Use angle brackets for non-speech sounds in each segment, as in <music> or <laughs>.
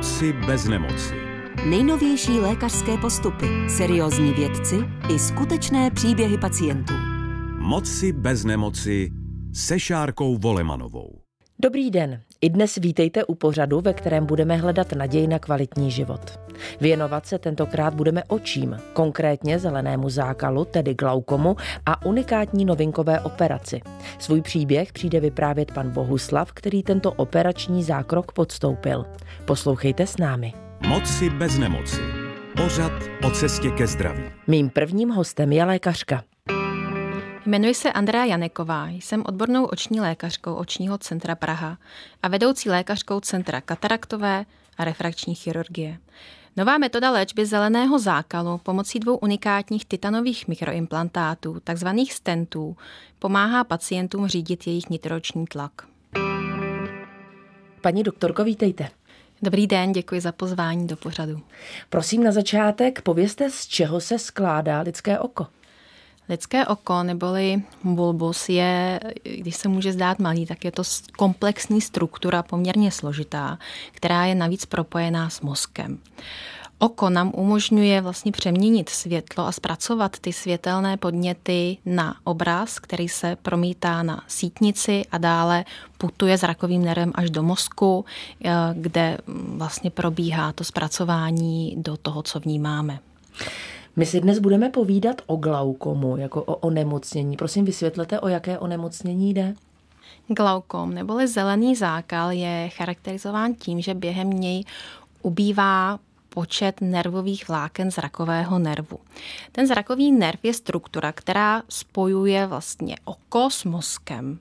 Moci bez nemoci. Nejnovější lékařské postupy, seriózní vědci i skutečné příběhy pacientů. Moci bez nemoci se Šárkou Volemanovou. Dobrý den. I dnes vítejte u pořadu, ve kterém budeme hledat naději na kvalitní život. Věnovat se tentokrát budeme očím, konkrétně zelenému zákalu, tedy glaukomu a unikátní novinkové operaci. Svůj příběh přijde vyprávět pan Bohuslav, který tento operační zákrok podstoupil. Poslouchejte s námi. Moci bez nemoci. Pořad o cestě ke zdraví. Mým prvním hostem je lékařka. Jmenuji se Andrea Janeková, jsem odbornou oční lékařkou Očního centra Praha a vedoucí lékařkou Centra kataraktové a refrakční chirurgie. Nová metoda léčby zeleného zákalu pomocí dvou unikátních titanových mikroimplantátů, takzvaných stentů, pomáhá pacientům řídit jejich nitroční tlak. Paní doktorko, vítejte. Dobrý den, děkuji za pozvání do pořadu. Prosím na začátek povězte, z čeho se skládá lidské oko. Lidské oko neboli bulbus je, když se může zdát malý, tak je to komplexní struktura poměrně složitá, která je navíc propojená s mozkem. Oko nám umožňuje vlastně přeměnit světlo a zpracovat ty světelné podněty na obraz, který se promítá na sítnici a dále putuje zrakovým nervem až do mozku, eh, kde vlastně probíhá to zpracování do toho, co vnímáme. My si dnes budeme povídat o glaukomu, jako o onemocnění. Prosím, vysvětlete, o jaké onemocnění jde? Glaukom neboli zelený zákal je charakterizován tím, že během něj ubývá počet nervových vláken zrakového nervu. Ten zrakový nerv je struktura, která spojuje vlastně oko s mozkem.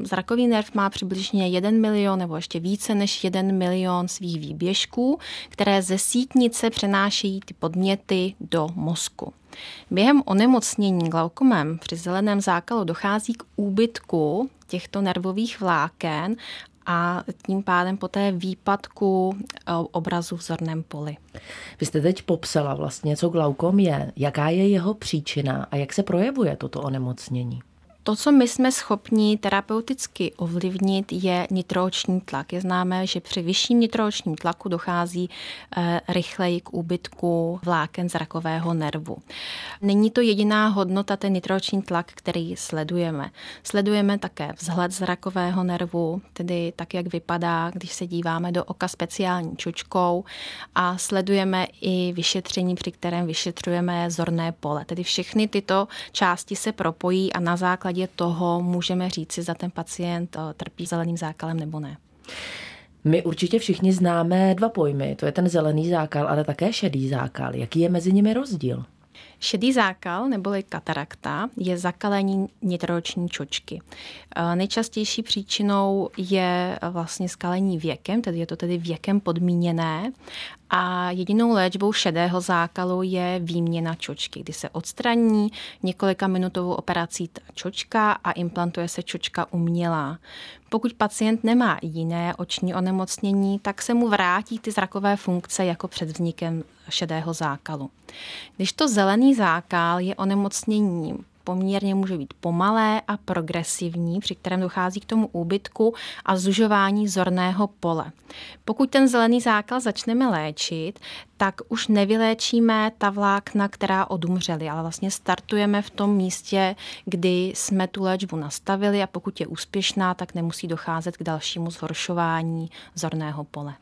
Zrakový nerv má přibližně 1 milion nebo ještě více než 1 milion svých výběžků, které ze sítnice přenášejí ty podměty do mozku. Během onemocnění glaukomem při zeleném zákalu dochází k úbytku těchto nervových vláken a tím pádem poté výpadku eh, obrazu v zorném poli. Vy jste teď popsala vlastně, co glaukom je, jaká je jeho příčina a jak se projevuje toto onemocnění. To, co my jsme schopni terapeuticky ovlivnit, je nitrooční tlak. Je známé, že při vyšším nitroočním tlaku dochází eh, rychleji k úbytku vláken zrakového nervu. Není to jediná hodnota, ten nitrooční tlak, který sledujeme. Sledujeme také vzhled zrakového nervu, tedy tak, jak vypadá, když se díváme do oka speciální čočkou a sledujeme i vyšetření, při kterém vyšetřujeme zorné pole. Tedy všechny tyto části se propojí a na základě základě toho můžeme říci, za ten pacient eh, trpí zeleným zákalem nebo ne. My určitě všichni známe dva pojmy. To je ten zelený zákal, ale také šedý zákal. Jaký je mezi nimi rozdíl? Šedý zákal neboli katarakta je zakalení nitrooční čočky. Eh, nejčastější příčinou je vlastně skalení věkem, tedy je to tedy věkem podmíněné a jedinou léčbou šedého zákalu je výměna čočky, kdy se odstraní několika minutovou operací ta čočka a implantuje se čočka umělá. Pokud pacient nemá jiné oční onemocnění, tak se mu vrátí ty zrakové funkce jako před vznikem šedého zákalu. Když to zelený zákal je onemocněním poměrně může být pomalé a progresivní, při kterém dochází k tomu úbytku a zužování zorného pole. Pokud ten zelený zákal začneme léčit, tak už nevyléčíme ta vlákna, která odumřely, ale vlastně startujeme v tom místě, kdy jsme tu léčbu nastavili a pokud je úspěšná, tak nemusí docházet k dalšímu zhoršování zorného pole.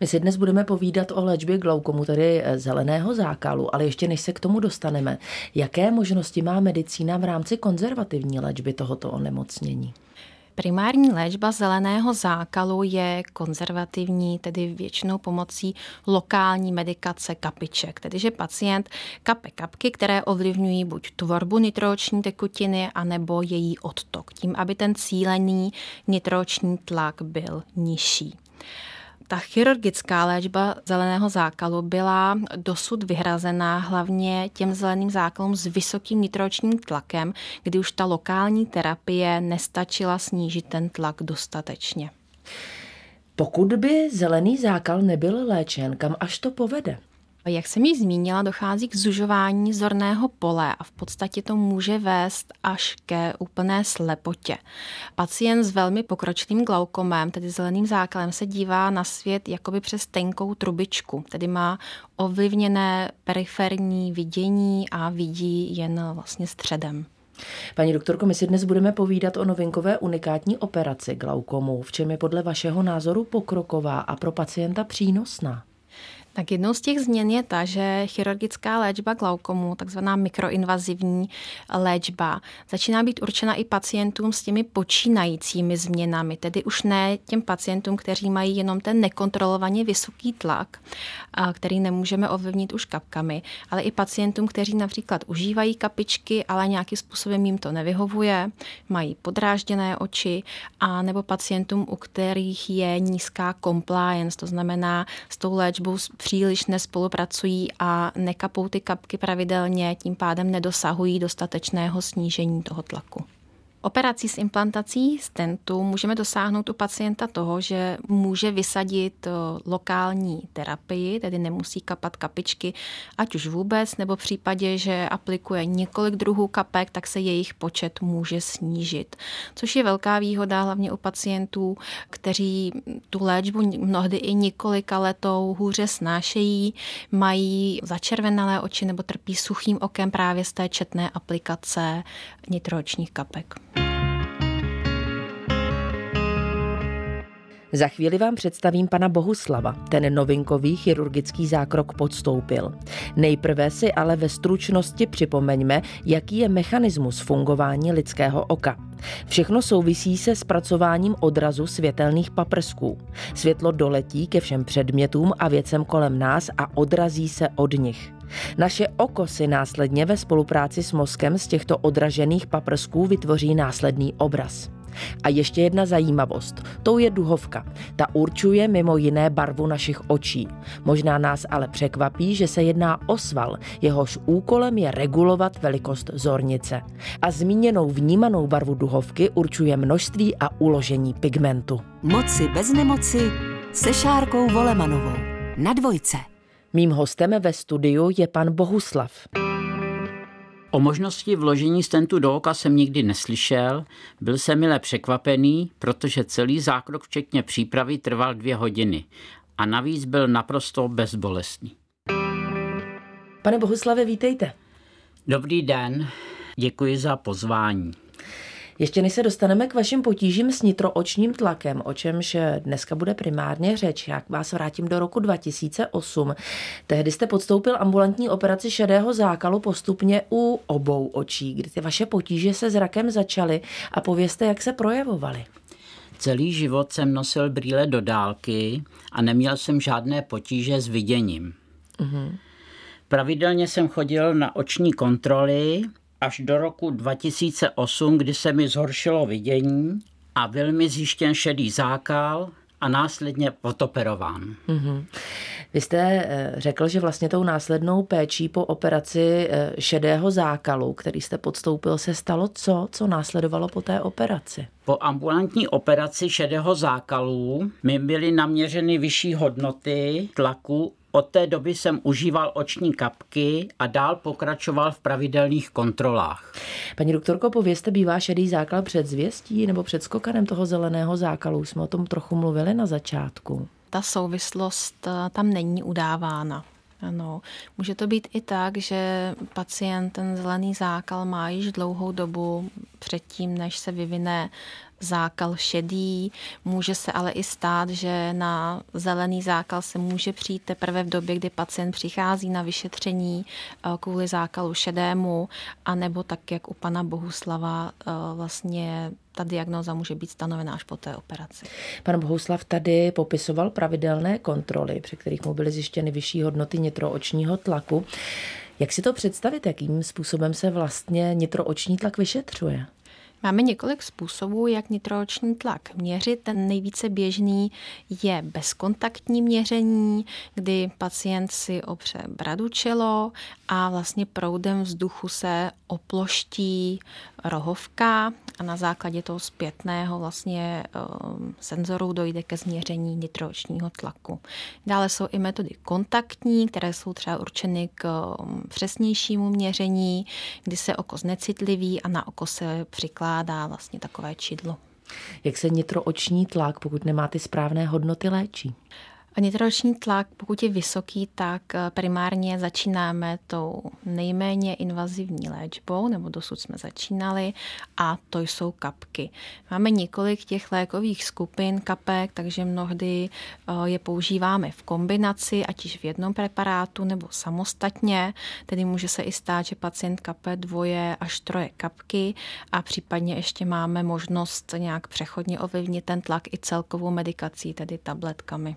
My si dnes budeme povídat o léčbě glaukomu, tedy eh, zeleného zákalu, ale ještě než se k tomu dostaneme, jaké možnosti má medicína v rámci konzervativní léčby tohoto onemocnění? Primární léčba zeleného zákalu je konzervativní, tedy většinou pomocí lokální medikace kapiček, tedy že pacient kape kapky, které ovlivňují buď tvorbu nitroční tekutiny, anebo její odtok, tím, aby ten cílený nitroční tlak byl nižší ta chirurgická léčba zeleného zákalu byla dosud vyhrazená hlavně těm zeleným zákalům s vysokým nitročním tlakem, kdy už ta lokální terapie nestačila snížit ten tlak dostatečně. Pokud by zelený zákal nebyl léčen, kam až to povede? Jak jsem ji zmínila, dochází k zužování zorného pole a v podstatě to může vést až ke úplné slepotě. Pacient s velmi pokročilým glaukomem, tedy zeleným zákalem, se dívá na svět jakoby přes tenkou trubičku, tedy má ovlivněné periferní vidění a vidí jen vlastně středem. Paní doktorko, my si dnes budeme povídat o novinkové unikátní operaci glaukomu. V čem je podle vašeho názoru pokroková a pro pacienta přínosná? Tak jednou z těch změn je ta, že chirurgická léčba glaukomu, takzvaná mikroinvazivní léčba, začíná být určena i pacientům s těmi počínajícími změnami, tedy už ne těm pacientům, kteří mají jenom ten nekontrolovaně vysoký tlak, který nemůžeme ovlivnit už kapkami, ale i pacientům, kteří například užívají kapičky, ale nějakým způsobem jim to nevyhovuje, mají podrážděné oči, a nebo pacientům, u kterých je nízká compliance, to znamená s tou léčbou příliš nespolupracují a nekapou ty kapky pravidelně, tím pádem nedosahují dostatečného snížení toho tlaku. Operací s implantací stentu můžeme dosáhnout u pacienta toho, že může vysadit eh, lokální terapii, tedy nemusí kapat kapičky, ať už vůbec, nebo v případě, že aplikuje několik druhů kapek, tak se jejich počet může snížit. Což je velká výhoda hlavně u pacientů, kteří tu léčbu mnohdy i několika letou hůře snášejí, mají začervenalé oči nebo trpí suchým okem právě z té četné aplikace nitroočních kapek. Za chvíli vám představím pana Bohuslava. Ten novinkový chirurgický zákrok podstoupil. Nejprve si ale ve stručnosti připomeňme, jaký je mechanismus fungování lidského oka. Všechno souvisí se zpracováním odrazu světelných paprsků. Světlo doletí ke všem předmětům a věcem kolem nás a odrazí se od nich. Naše oko si následně ve spolupráci s mozkem z těchto odražených paprsků vytvoří následný obraz. A ještě jedna zajímavost. Tou je duhovka. Ta určuje mimo jiné barvu našich očí. Možná nás ale překvapí, že se jedná o sval. Jehož úkolem je regulovat velikost zornice. A zmíněnou vnímanou barvu duhovky určuje množství a uložení pigmentu. Moci bez nemoci se Šárkou Volemanovou. Na dvojce. Mým hostem ve studiu je pan Bohuslav. O možnosti vložení stentu do oka jsem nikdy neslyšel, byl jsem milé překvapený, protože celý zákrok včetně přípravy trval dvě hodiny a navíc byl naprosto bezbolestný. Pane Bohuslave, vítejte. Dobrý den, děkuji za pozvání. Ještě než se dostaneme k vašim potížím s nitroočním tlakem, o čemž dneska bude primárně řeč, jak vás vrátím do roku 2008. Tehdy jste podstoupil ambulantní operaci šedého zákalu postupně u obou očí, kdy ty vaše potíže se zrakem začaly a povězte, jak se projevovaly. Celý život jsem nosil brýle do dálky a neměl jsem žádné potíže s viděním. Mm-hmm. Pravidelně jsem chodil na oční kontroly až do roku 2008, kdy se mi zhoršilo vidění a byl mi zjištěn šedý zákal a následně potoperován. Mm-hmm. Vy jste eh, řekl, že vlastně tou následnou péčí po operaci eh, šedého zákalu, který jste podstoupil, se stalo co? Co následovalo po té operaci? Po ambulantní operaci šedého zákalu mi byly naměřeny vyšší hodnoty tlaku od té doby jsem užíval oční kapky a dál pokračoval v pravidelných kontrolách. Paní doktorko, povězte, bývá šedý zákal před zvěstí nebo před skokanem toho zeleného zákalu? Jsme o tom trochu mluvili na začátku. Ta souvislost eh, tam není udávána. Ano, může to být i tak, že pacient ten zelený zákal má již dlouhou dobu předtím, než se vyvine zákal šedý. Může se ale i stát, že na zelený zákal se může přijít teprve v době, kdy pacient přichází na vyšetření eh, kvůli zákalu šedému, anebo tak, jak u pana Bohuslava eh, vlastně ta diagnoza může být stanovena až po té operaci. Pan Bohuslav tady popisoval pravidelné kontroly, při kterých mu byly zjištěny vyšší hodnoty nitroočního tlaku. Jak si to představit, jakým způsobem se vlastně nitrooční tlak vyšetřuje? Máme několik způsobů, jak nitrooční tlak měřit. Ten nejvíce běžný je bezkontaktní měření, kdy pacient si opře bradu čelo a vlastně proudem vzduchu se oploští rohovka a na základě toho zpětného vlastně um, senzoru dojde ke změření nitroočního tlaku. Dále jsou i metody kontaktní, které jsou třeba určeny k um, přesnějšímu měření, kdy se oko znecitliví a na oko se přikládá vlastně takové čidlo. Jak se nitrooční tlak, pokud nemá ty správné hodnoty, léčí? Nitroční tlak, pokud je vysoký, tak eh, primárně začínáme tou nejméně invazivní léčbou, nebo dosud jsme začínali, a to jsou kapky. Máme několik těch lékových skupin kapek, takže mnohdy eh, je používáme v kombinaci, ať již v jednom preparátu nebo samostatně, tedy může se i stát, že pacient kape dvoje až troje kapky a případně ještě máme možnost nějak přechodně ovlivnit ten tlak i celkovou medikací, tedy tabletkami.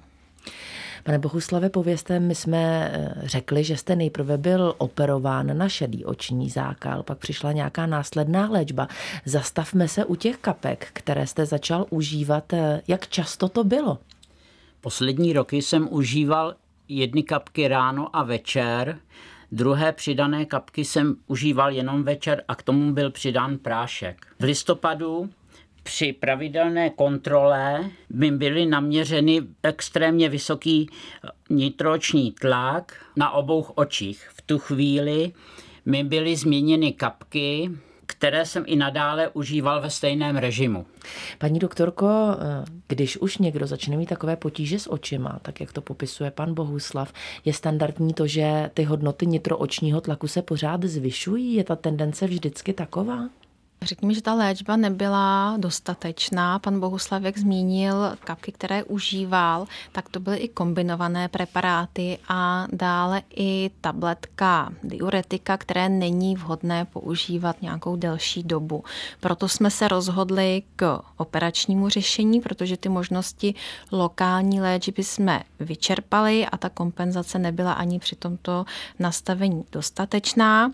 Pane Bohuslave, povězte, my jsme eh, řekli, že jste nejprve byl operován na šedý oční zákal, pak přišla nějaká následná léčba. Zastavme se u těch kapek, které jste začal užívat. Eh, jak často to bylo? Poslední roky jsem užíval jedny kapky ráno a večer, Druhé přidané kapky jsem užíval jenom večer a k tomu byl přidán prášek. V listopadu při pravidelné kontrole by byly naměřeny extrémně vysoký nitroční tlak na obou očích. V tu chvíli mi byly změněny kapky, které jsem i nadále užíval ve stejném režimu. Paní doktorko, když už někdo začne mít takové potíže s očima, tak jak to popisuje pan Bohuslav, je standardní to, že ty hodnoty nitroočního tlaku se pořád zvyšují? Je ta tendence vždycky taková? Řekněme, že ta léčba nebyla dostatečná. Pan Bohuslav, jak zmínil, kapky, které užíval, tak to byly i kombinované preparáty a dále i tabletka diuretika, které není vhodné používat nějakou delší dobu. Proto jsme se rozhodli k operačnímu řešení, protože ty možnosti lokální léčby jsme vyčerpali a ta kompenzace nebyla ani při tomto nastavení dostatečná,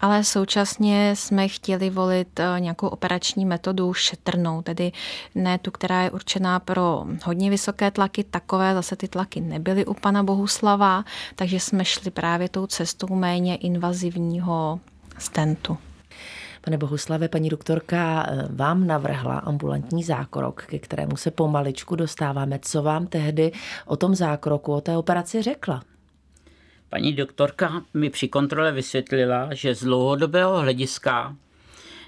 ale současně jsme chtěli volit nějakou operační metodu šetrnou, tedy ne tu, která je určená pro hodně vysoké tlaky, takové zase ty tlaky nebyly u pana Bohuslava, takže jsme šli právě tou cestou méně invazivního stentu. Pane Bohuslave, paní doktorka vám navrhla ambulantní zákrok, ke kterému se pomaličku dostáváme. Co vám tehdy o tom zákroku, o té operaci řekla? Paní doktorka mi při kontrole vysvětlila, že z dlouhodobého hlediska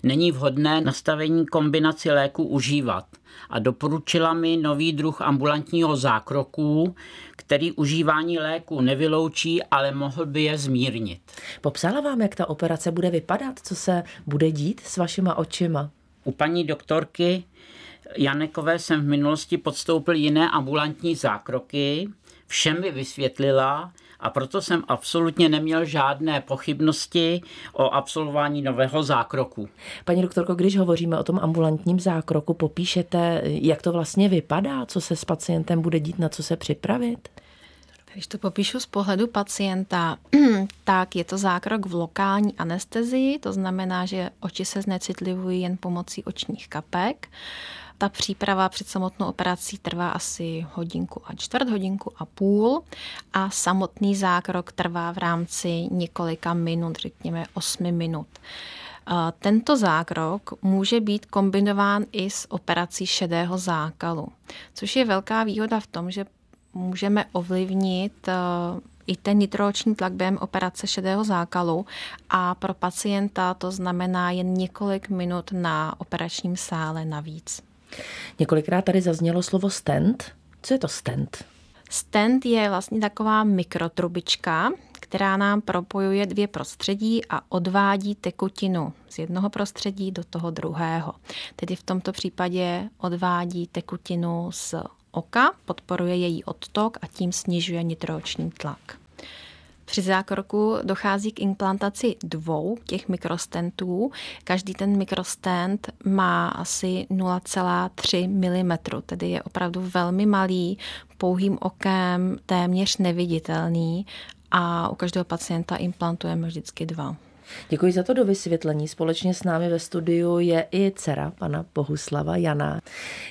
není vhodné nastavení kombinaci léků užívat a doporučila mi nový druh ambulantního zákroku, který užívání léku nevyloučí, ale mohl by je zmírnit. Popsala vám, jak ta operace bude vypadat, co se bude dít s vašima očima? U paní doktorky Janekové jsem v minulosti podstoupil jiné ambulantní zákroky, všem mi vysvětlila, a proto jsem absolutně neměl žádné pochybnosti o absolvování nového zákroku. Paní doktorko, když hovoříme o tom ambulantním zákroku, popíšete, jak to vlastně vypadá, co se s pacientem bude dít, na co se připravit? Když to popíšu z pohledu pacienta, <clears throat> tak je to zákrok v lokální anestezii, to znamená, že oči se znecitlivují jen pomocí očních kapek. Ta příprava před samotnou operací trvá asi hodinku a čtvrt, hodinku a půl a samotný zákrok trvá v rámci několika minut, řekněme 8 minut. Tento zákrok může být kombinován i s operací šedého zákalu, což je velká výhoda v tom, že můžeme ovlivnit e, i ten nitrooční tlak během operace šedého zákalu a pro pacienta to znamená jen několik minut na operačním sále navíc. Několikrát tady zaznělo slovo stent. Co je to stent? Stent je vlastně taková mikrotrubička, která nám propojuje dvě prostředí a odvádí tekutinu z jednoho prostředí do toho druhého. Tedy v tomto případě odvádí tekutinu z oka, podporuje její odtok a tím snižuje nitrooční tlak. Při zákroku dochází k implantaci dvou těch mikrostentů. Každý ten mikrostent má asi 0,3 mm, tedy je opravdu velmi malý, pouhým okem téměř neviditelný a u každého pacienta implantujeme vždycky dva. Děkuji za to do vysvětlení. Společně s námi ve studiu je i dcera pana Bohuslava Jana.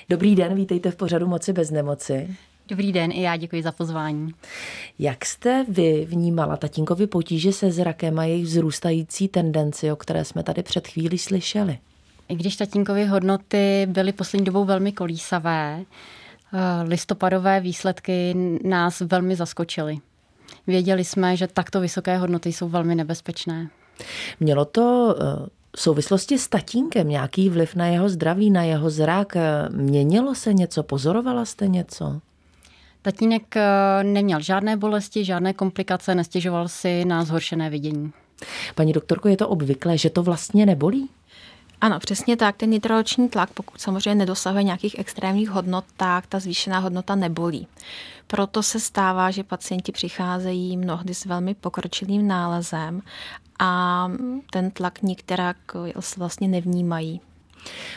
Dobrý den, vítejte v pořadu Moci bez nemoci. Dobrý den, i já děkuji za pozvání. Jak jste vy vnímala tatínkovi potíže se zrakem a jejich vzrůstající tendenci, o které jsme tady před chvílí slyšeli? I když tatínkovy hodnoty byly poslední dobou velmi kolísavé, eh, listopadové výsledky nás velmi zaskočily. Věděli jsme, že takto vysoké hodnoty jsou velmi nebezpečné. Mělo to eh, v souvislosti s tatínkem nějaký vliv na jeho zdraví, na jeho zrak? Měnilo se něco? Pozorovala jste něco? Tatínek eh, neměl žádné bolesti, žádné komplikace, nestěžoval si na zhoršené vidění. Paní doktorko, je to obvyklé, že to vlastně nebolí? Ano, přesně tak. Ten nitroloční tlak, pokud samozřejmě nedosahuje nějakých extrémních hodnot, tak ta zvýšená hodnota nebolí. Proto se stává, že pacienti přicházejí mnohdy s velmi pokročilým nálezem a ten tlak některak vlastně nevnímají.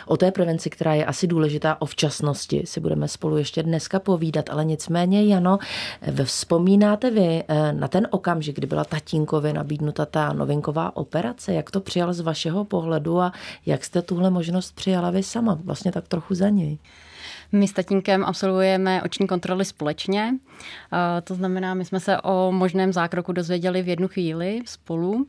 O té prevenci, která je asi důležitá, o včasnosti si budeme spolu ještě dneska povídat, ale nicméně, Jano, vzpomínáte vy eh, na ten okamžik, kdy byla tatínkovi nabídnuta ta novinková operace, jak to přijal z vašeho pohledu a jak jste tuhle možnost přijala vy sama, vlastně tak trochu za něj? My s tatínkem absolvujeme oční kontroly společně. To znamená, my jsme se o možném zákroku dozvěděli v jednu chvíli spolu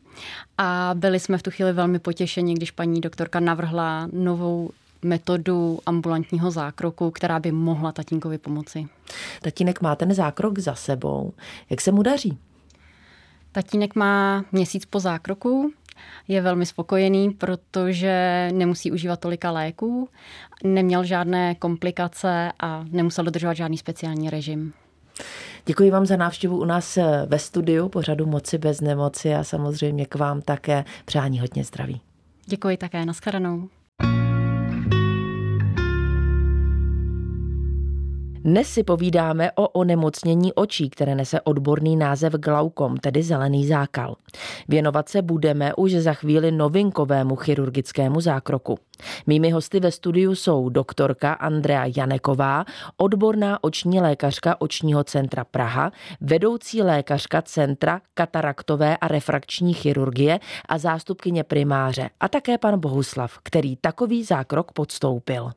a byli jsme v tu chvíli velmi potěšeni, když paní doktorka navrhla novou metodu ambulantního zákroku, která by mohla tatínkovi pomoci. Tatínek má ten zákrok za sebou. Jak se mu daří? Tatínek má měsíc po zákroku, je velmi spokojený, protože nemusí užívat tolika léků, neměl žádné komplikace a nemusel dodržovat žádný speciální režim. Děkuji vám za návštěvu u nás ve studiu pořadu Moci bez nemoci a samozřejmě k vám také přání hodně zdraví. Děkuji také, nashledanou. Dnes si povídáme o onemocnění očí, které nese odborný název glaukom, tedy zelený zákal. Věnovat se budeme už za chvíli novinkovému chirurgickému zákroku. Mými hosty ve studiu jsou doktorka Andrea Janeková, odborná oční lékařka očního centra Praha, vedoucí lékařka Centra kataraktové a refrakční chirurgie a zástupkyně primáře a také pan Bohuslav, který takový zákrok podstoupil.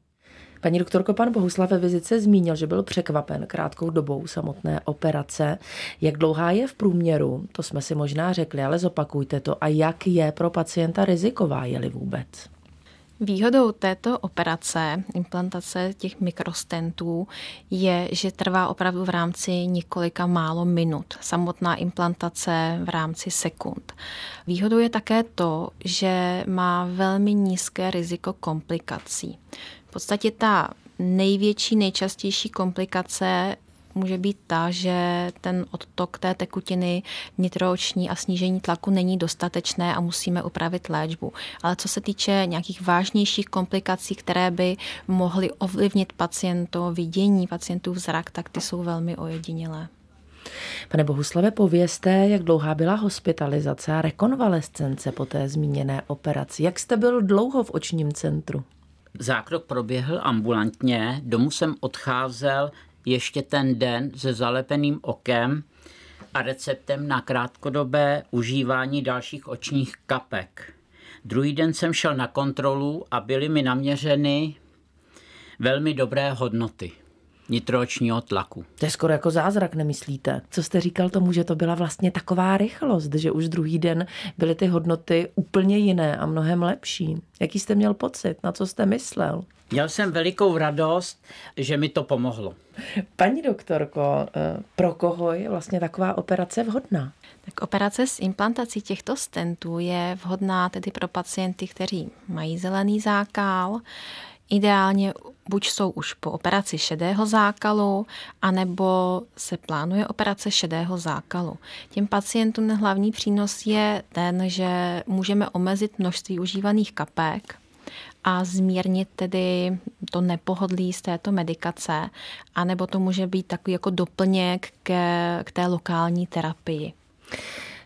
Paní doktorko, pan Bohuslav ve vizice zmínil, že byl překvapen krátkou dobou samotné operace. Jak dlouhá je v průměru? To jsme si možná řekli, ale zopakujte to. A jak je pro pacienta riziková, je-li vůbec? Výhodou této operace, implantace těch mikrostentů, je, že trvá opravdu v rámci několika málo minut. Samotná implantace v rámci sekund. Výhodou je také to, že má velmi nízké riziko komplikací. V podstatě ta největší, nejčastější komplikace může být ta, že ten odtok té tekutiny vnitrooční a snížení tlaku není dostatečné a musíme upravit léčbu. Ale co se týče nějakých vážnějších komplikací, které by mohly ovlivnit paciento vidění, pacientů zrak, tak ty jsou velmi ojedinělé. Pane Bohuslave, povězte, jak dlouhá byla hospitalizace a rekonvalescence po té zmíněné operaci. Jak jste byl dlouho v očním centru? Zákrok proběhl ambulantně, domů jsem odcházel ještě ten den se zalepeným okem a receptem na krátkodobé užívání dalších očních kapek. Druhý den jsem šel na kontrolu a byly mi naměřeny velmi dobré hodnoty nitroočního tlaku. To je skoro jako zázrak, nemyslíte? Co jste říkal tomu, že to byla vlastně taková rychlost, že už druhý den byly ty hodnoty úplně jiné a mnohem lepší. Jaký jste měl pocit? Na co jste myslel? Měl jsem velikou radost, že mi to pomohlo. Paní doktorko, eh, pro koho je vlastně taková operace vhodná? Tak operace s implantací těchto stentů je vhodná tedy pro pacienty, kteří mají zelený zákal, Ideálně buď jsou už po operaci šedého zákalu, anebo se plánuje operace šedého zákalu. Těm pacientům hlavní přínos je ten, že můžeme omezit množství užívaných kapek, a zmírnit tedy to nepohodlí z této medikace, anebo to může být takový jako doplněk ke, k té lokální terapii.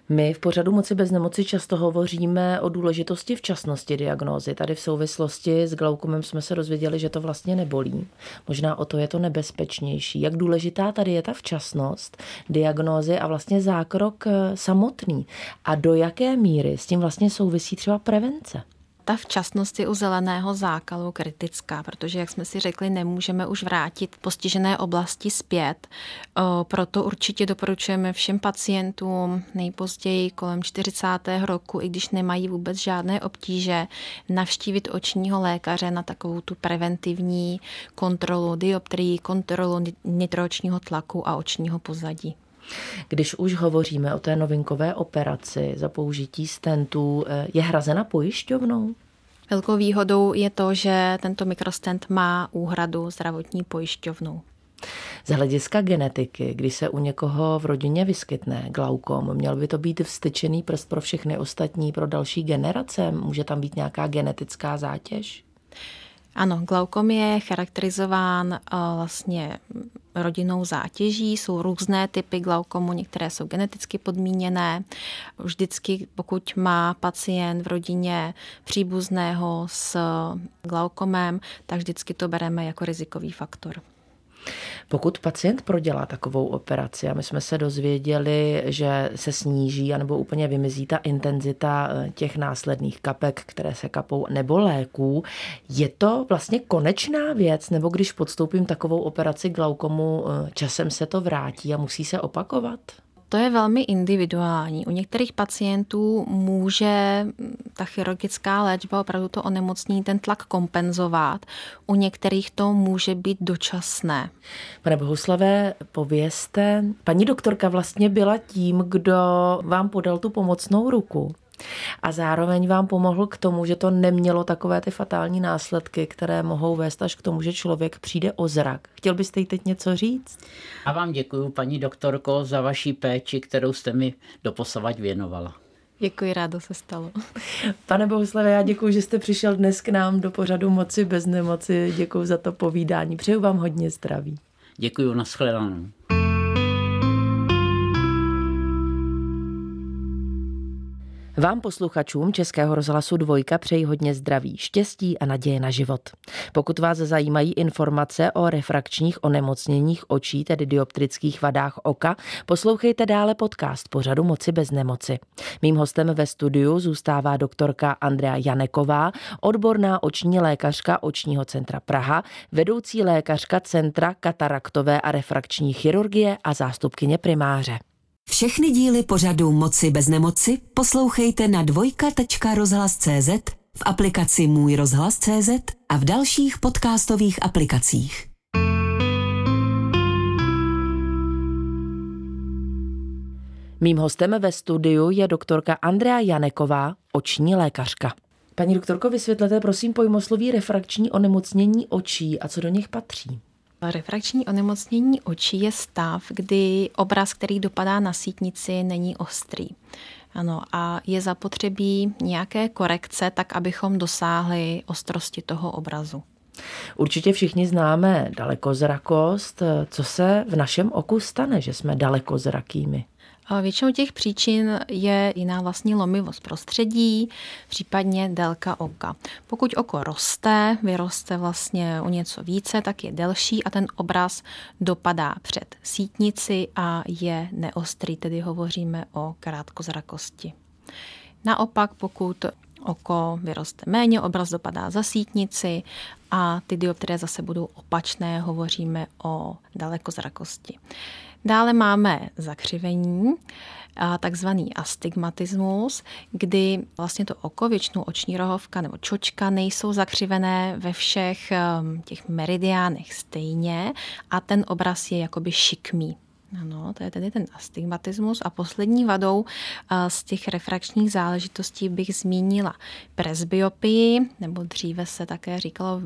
My v pořadu Moci bez nemoci často hovoříme o důležitosti včasnosti diagnózy. Tady v souvislosti s glaukomem jsme se dozvěděli, že to vlastně nebolí. Možná o to je to nebezpečnější. Jak důležitá tady je ta včasnost diagnózy a vlastně zákrok eh, samotný. A do jaké míry s tím vlastně souvisí třeba prevence? Ta včasnost je u zeleného zákalu kritická, protože, jak jsme si řekli, nemůžeme už vrátit postižené oblasti zpět. Proto určitě doporučujeme všem pacientům nejpozději kolem 40. roku, i když nemají vůbec žádné obtíže, navštívit očního lékaře na takovou tu preventivní kontrolu dioptrií, kontrolu nitročního tlaku a očního pozadí. Když už hovoříme o té novinkové operaci za použití stentů, eh, je hrazena pojišťovnou? Velkou výhodou je to, že tento mikrostent má úhradu zdravotní pojišťovnou. Z hlediska genetiky, když se u někoho v rodině vyskytne glaukom, měl by to být vstyčený prst pro všechny ostatní, pro další generace? Může tam být nějaká genetická zátěž? Ano, glaukom je charakterizován eh, vlastně rodinnou zátěží. Jsou různé typy glaukomu, některé jsou geneticky podmíněné. Vždycky, pokud má pacient v rodině příbuzného s glaukomem, tak vždycky to bereme jako rizikový faktor. Pokud pacient prodělá takovou operaci a my jsme se dozvěděli, že se sníží anebo úplně vymizí ta intenzita eh, těch následných kapek, které se kapou, nebo léků, je to vlastně konečná věc, nebo když podstoupím takovou operaci glaukomu, eh, časem se to vrátí a musí se opakovat? To je velmi individuální. U některých pacientů může ta chirurgická léčba opravdu to onemocnění, ten tlak kompenzovat. U některých to může být dočasné. Pane Bohuslavé, povězte, paní doktorka vlastně byla tím, kdo vám podal tu pomocnou ruku a zároveň vám pomohl k tomu, že to nemělo takové ty fatální následky, které mohou vést až k tomu, že člověk přijde o zrak. Chtěl byste jí teď něco říct? A vám děkuji, paní doktorko, za vaši péči, kterou jste mi doposavať věnovala. Děkuji, rádo se stalo. <laughs> Pane Bohuslave, já děkuji, že jste přišel dnes k nám do pořadu Moci bez nemoci. Děkuji za to povídání. Přeju vám hodně zdraví. Děkuji, nashledanou. Vám posluchačům Českého rozhlasu Dvojka přeji hodně zdraví, štěstí a naděje na život. Pokud vás zajímají informace o refrakčních onemocněních očí, tedy dioptrických vadách oka, poslouchejte dále podcast pořadu Moci bez nemoci. Mým hostem ve studiu zůstává doktorka Andrea Janeková, odborná oční lékařka Očního centra Praha, vedoucí lékařka Centra kataraktové a refrakční chirurgie a zástupkyně primáře. Všechny díly pořadu Moci bez nemoci poslouchejte na dvojka.rozhlas.cz, v aplikaci Můj rozhlas.cz a v dalších podcastových aplikacích. Mým hostem ve studiu je doktorka Andrea Janeková, oční lékařka. Paní doktorko, vysvětlete prosím pojmosloví refrakční onemocnění očí a co do nich patří. Refrakční onemocnění očí je stav, kdy obraz, který dopadá na sítnici, není ostrý. Ano, a je zapotřebí nějaké korekce, tak abychom dosáhli ostrosti toho obrazu. Určitě všichni známe dalekozrakost. Co se v našem oku stane, že jsme dalekozrakými? Většinou těch příčin je jiná vlastní lomivost prostředí, případně délka oka. Pokud oko roste, vyroste vlastně o něco více, tak je delší a ten obraz dopadá před sítnici a je neostrý, tedy hovoříme o krátkozrakosti. Naopak, pokud oko vyroste méně, obraz dopadá za sítnici a ty dioptrie zase budou opačné, hovoříme o dalekozrakosti. Dále máme zakřivení, takzvaný astigmatismus, kdy vlastně to oko, většinou oční rohovka nebo čočka nejsou zakřivené ve všech um, těch meridiánech stejně a ten obraz je jakoby šikmý. Ano, to je tedy ten astigmatismus. A poslední vadou z těch refrakčních záležitostí bych zmínila presbyopii, nebo dříve se také říkalo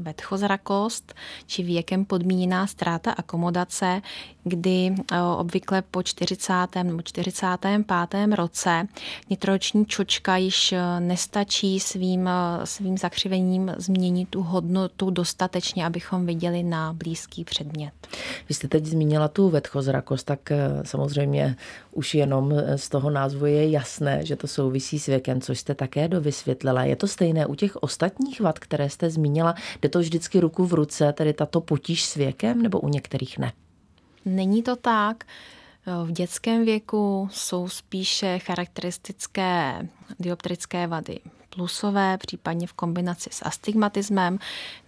vetchozrakost, či věkem podmíněná ztráta akomodace, kdy obvykle po 40. nebo 45. roce nitroční čočka již nestačí svým, svým zakřivením změnit tu hodnotu dostatečně, abychom viděli na blízký předmět. Vy jste teď zmínila tu vetchozrakost zrakost, tak eh, samozřejmě už jenom eh, z toho názvu je jasné, že to souvisí s věkem, což jste také dovysvětlila. Je to stejné u těch ostatních vad, které jste zmínila? Jde to vždycky ruku v ruce, tedy tato potíž s věkem, nebo u některých ne? Není to tak. V dětském věku jsou spíše charakteristické dioptrické vady plusové, případně v kombinaci s astigmatismem,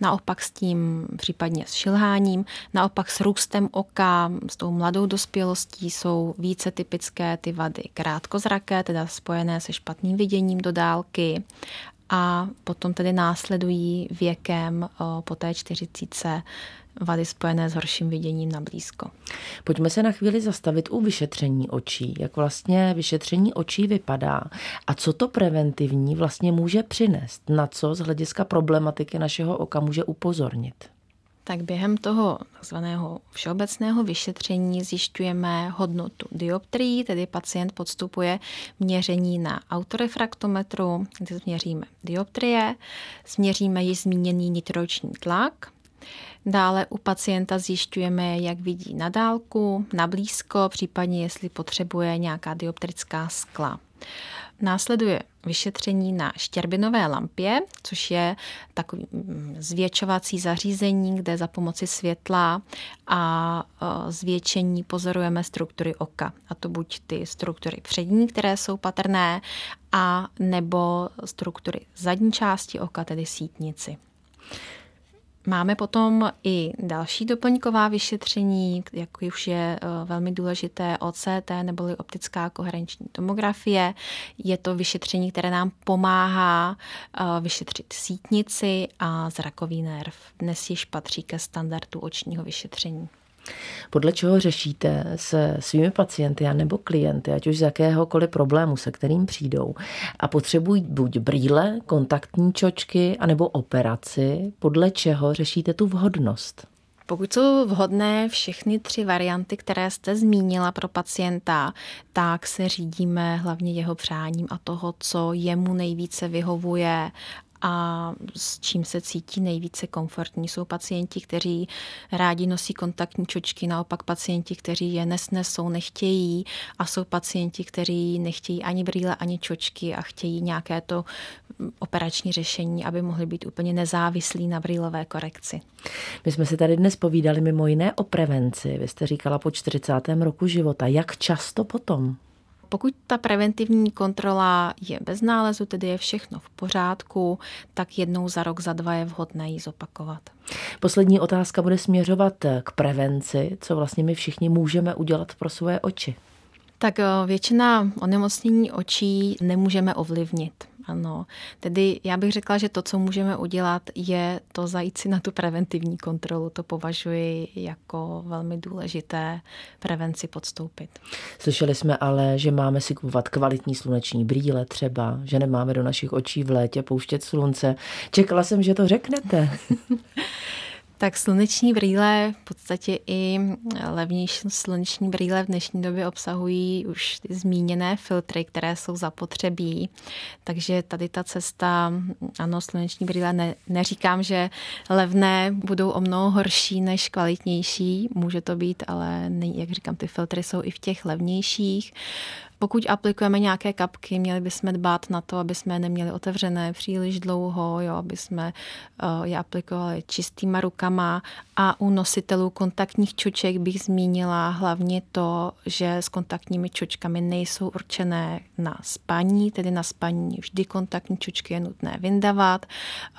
naopak s tím případně s šilháním, naopak s růstem oka, s tou mladou dospělostí jsou více typické ty vady krátkozraké, teda spojené se špatným viděním do dálky a potom tedy následují věkem po té čtyřicíce vady spojené s horším viděním na blízko. Pojďme se na chvíli zastavit u vyšetření očí. Jak vlastně vyšetření očí vypadá a co to preventivní vlastně může přinést? Na co z hlediska problematiky našeho oka může upozornit? tak během toho takzvaného všeobecného vyšetření zjišťujeme hodnotu dioptrií, tedy pacient podstupuje měření na autorefraktometru, kde změříme dioptrie, změříme již zmíněný nitroční tlak, Dále u pacienta zjišťujeme, jak vidí na dálku, na blízko, případně jestli potřebuje nějaká dioptrická skla. Následuje vyšetření na štěrbinové lampě, což je takový mm, zvětšovací zařízení, kde za pomoci světla a zvětšení pozorujeme struktury oka. A to buď ty struktury přední, které jsou patrné, a nebo struktury zadní části oka, tedy sítnici. Máme potom i další doplňková vyšetření, jako už je eh, velmi důležité OCT neboli optická koherenční tomografie. Je to vyšetření, které nám pomáhá eh, vyšetřit sítnici a zrakový nerv. Dnes již patří ke standardu očního vyšetření. Podle čeho řešíte se svými pacienty a nebo klienty, ať už z jakéhokoliv problému, se kterým přijdou? A potřebují buď brýle, kontaktní čočky, anebo operaci, podle čeho řešíte tu vhodnost? Pokud jsou vhodné všechny tři varianty, které jste zmínila pro pacienta, tak se řídíme hlavně jeho přáním a toho, co jemu nejvíce vyhovuje a s čím se cítí nejvíce komfortní. Jsou pacienti, kteří rádi nosí kontaktní čočky, naopak pacienti, kteří je nesnesou, nechtějí a jsou pacienti, kteří nechtějí ani brýle, ani čočky a chtějí nějaké to operační řešení, aby mohli být úplně nezávislí na brýlové korekci. My jsme si tady dnes povídali mimo jiné o prevenci. Vy jste říkala po 40. roku života. Jak často potom? Pokud ta preventivní kontrola je bez nálezu, tedy je všechno v pořádku, tak jednou za rok, za dva je vhodné ji zopakovat. Poslední otázka bude směřovat k prevenci. Co vlastně my všichni můžeme udělat pro svoje oči? Tak eh, většina onemocnění očí nemůžeme ovlivnit. Ano, tedy já bych řekla, že to, co můžeme udělat, je to zajít si na tu preventivní kontrolu. To považuji jako velmi důležité prevenci podstoupit. Slyšeli jsme ale, že máme si kupovat kvalitní sluneční brýle třeba, že nemáme do našich očí v létě pouštět slunce. Čekala jsem, že to řeknete. <laughs> Tak sluneční brýle, v podstatě i levnější sluneční brýle v dnešní době obsahují už ty zmíněné filtry, které jsou zapotřebí. Takže tady ta cesta, ano, sluneční brýle, ne, neříkám, že levné budou o mnoho horší než kvalitnější, může to být, ale jak říkám, ty filtry jsou i v těch levnějších. Pokud aplikujeme nějaké kapky, měli bychom dbát na to, aby jsme neměli otevřené příliš dlouho, jo, aby jsme uh, je aplikovali čistýma rukama. A u nositelů kontaktních čoček bych zmínila hlavně to, že s kontaktními čočkami nejsou určené na spaní, tedy na spaní vždy kontaktní čočky je nutné vyndavat,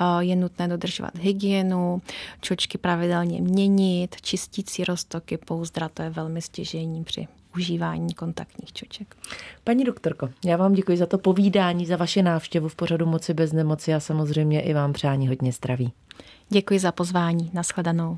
uh, je nutné dodržovat hygienu, čočky pravidelně měnit, čistící roztoky pouzdra, to je velmi stěžení při užívání kontaktních čoček. Paní doktorko, já vám děkuji za to povídání, za vaše návštěvu v pořadu Moci bez nemoci a samozřejmě i vám přání hodně zdraví. Děkuji za pozvání. Naschledanou.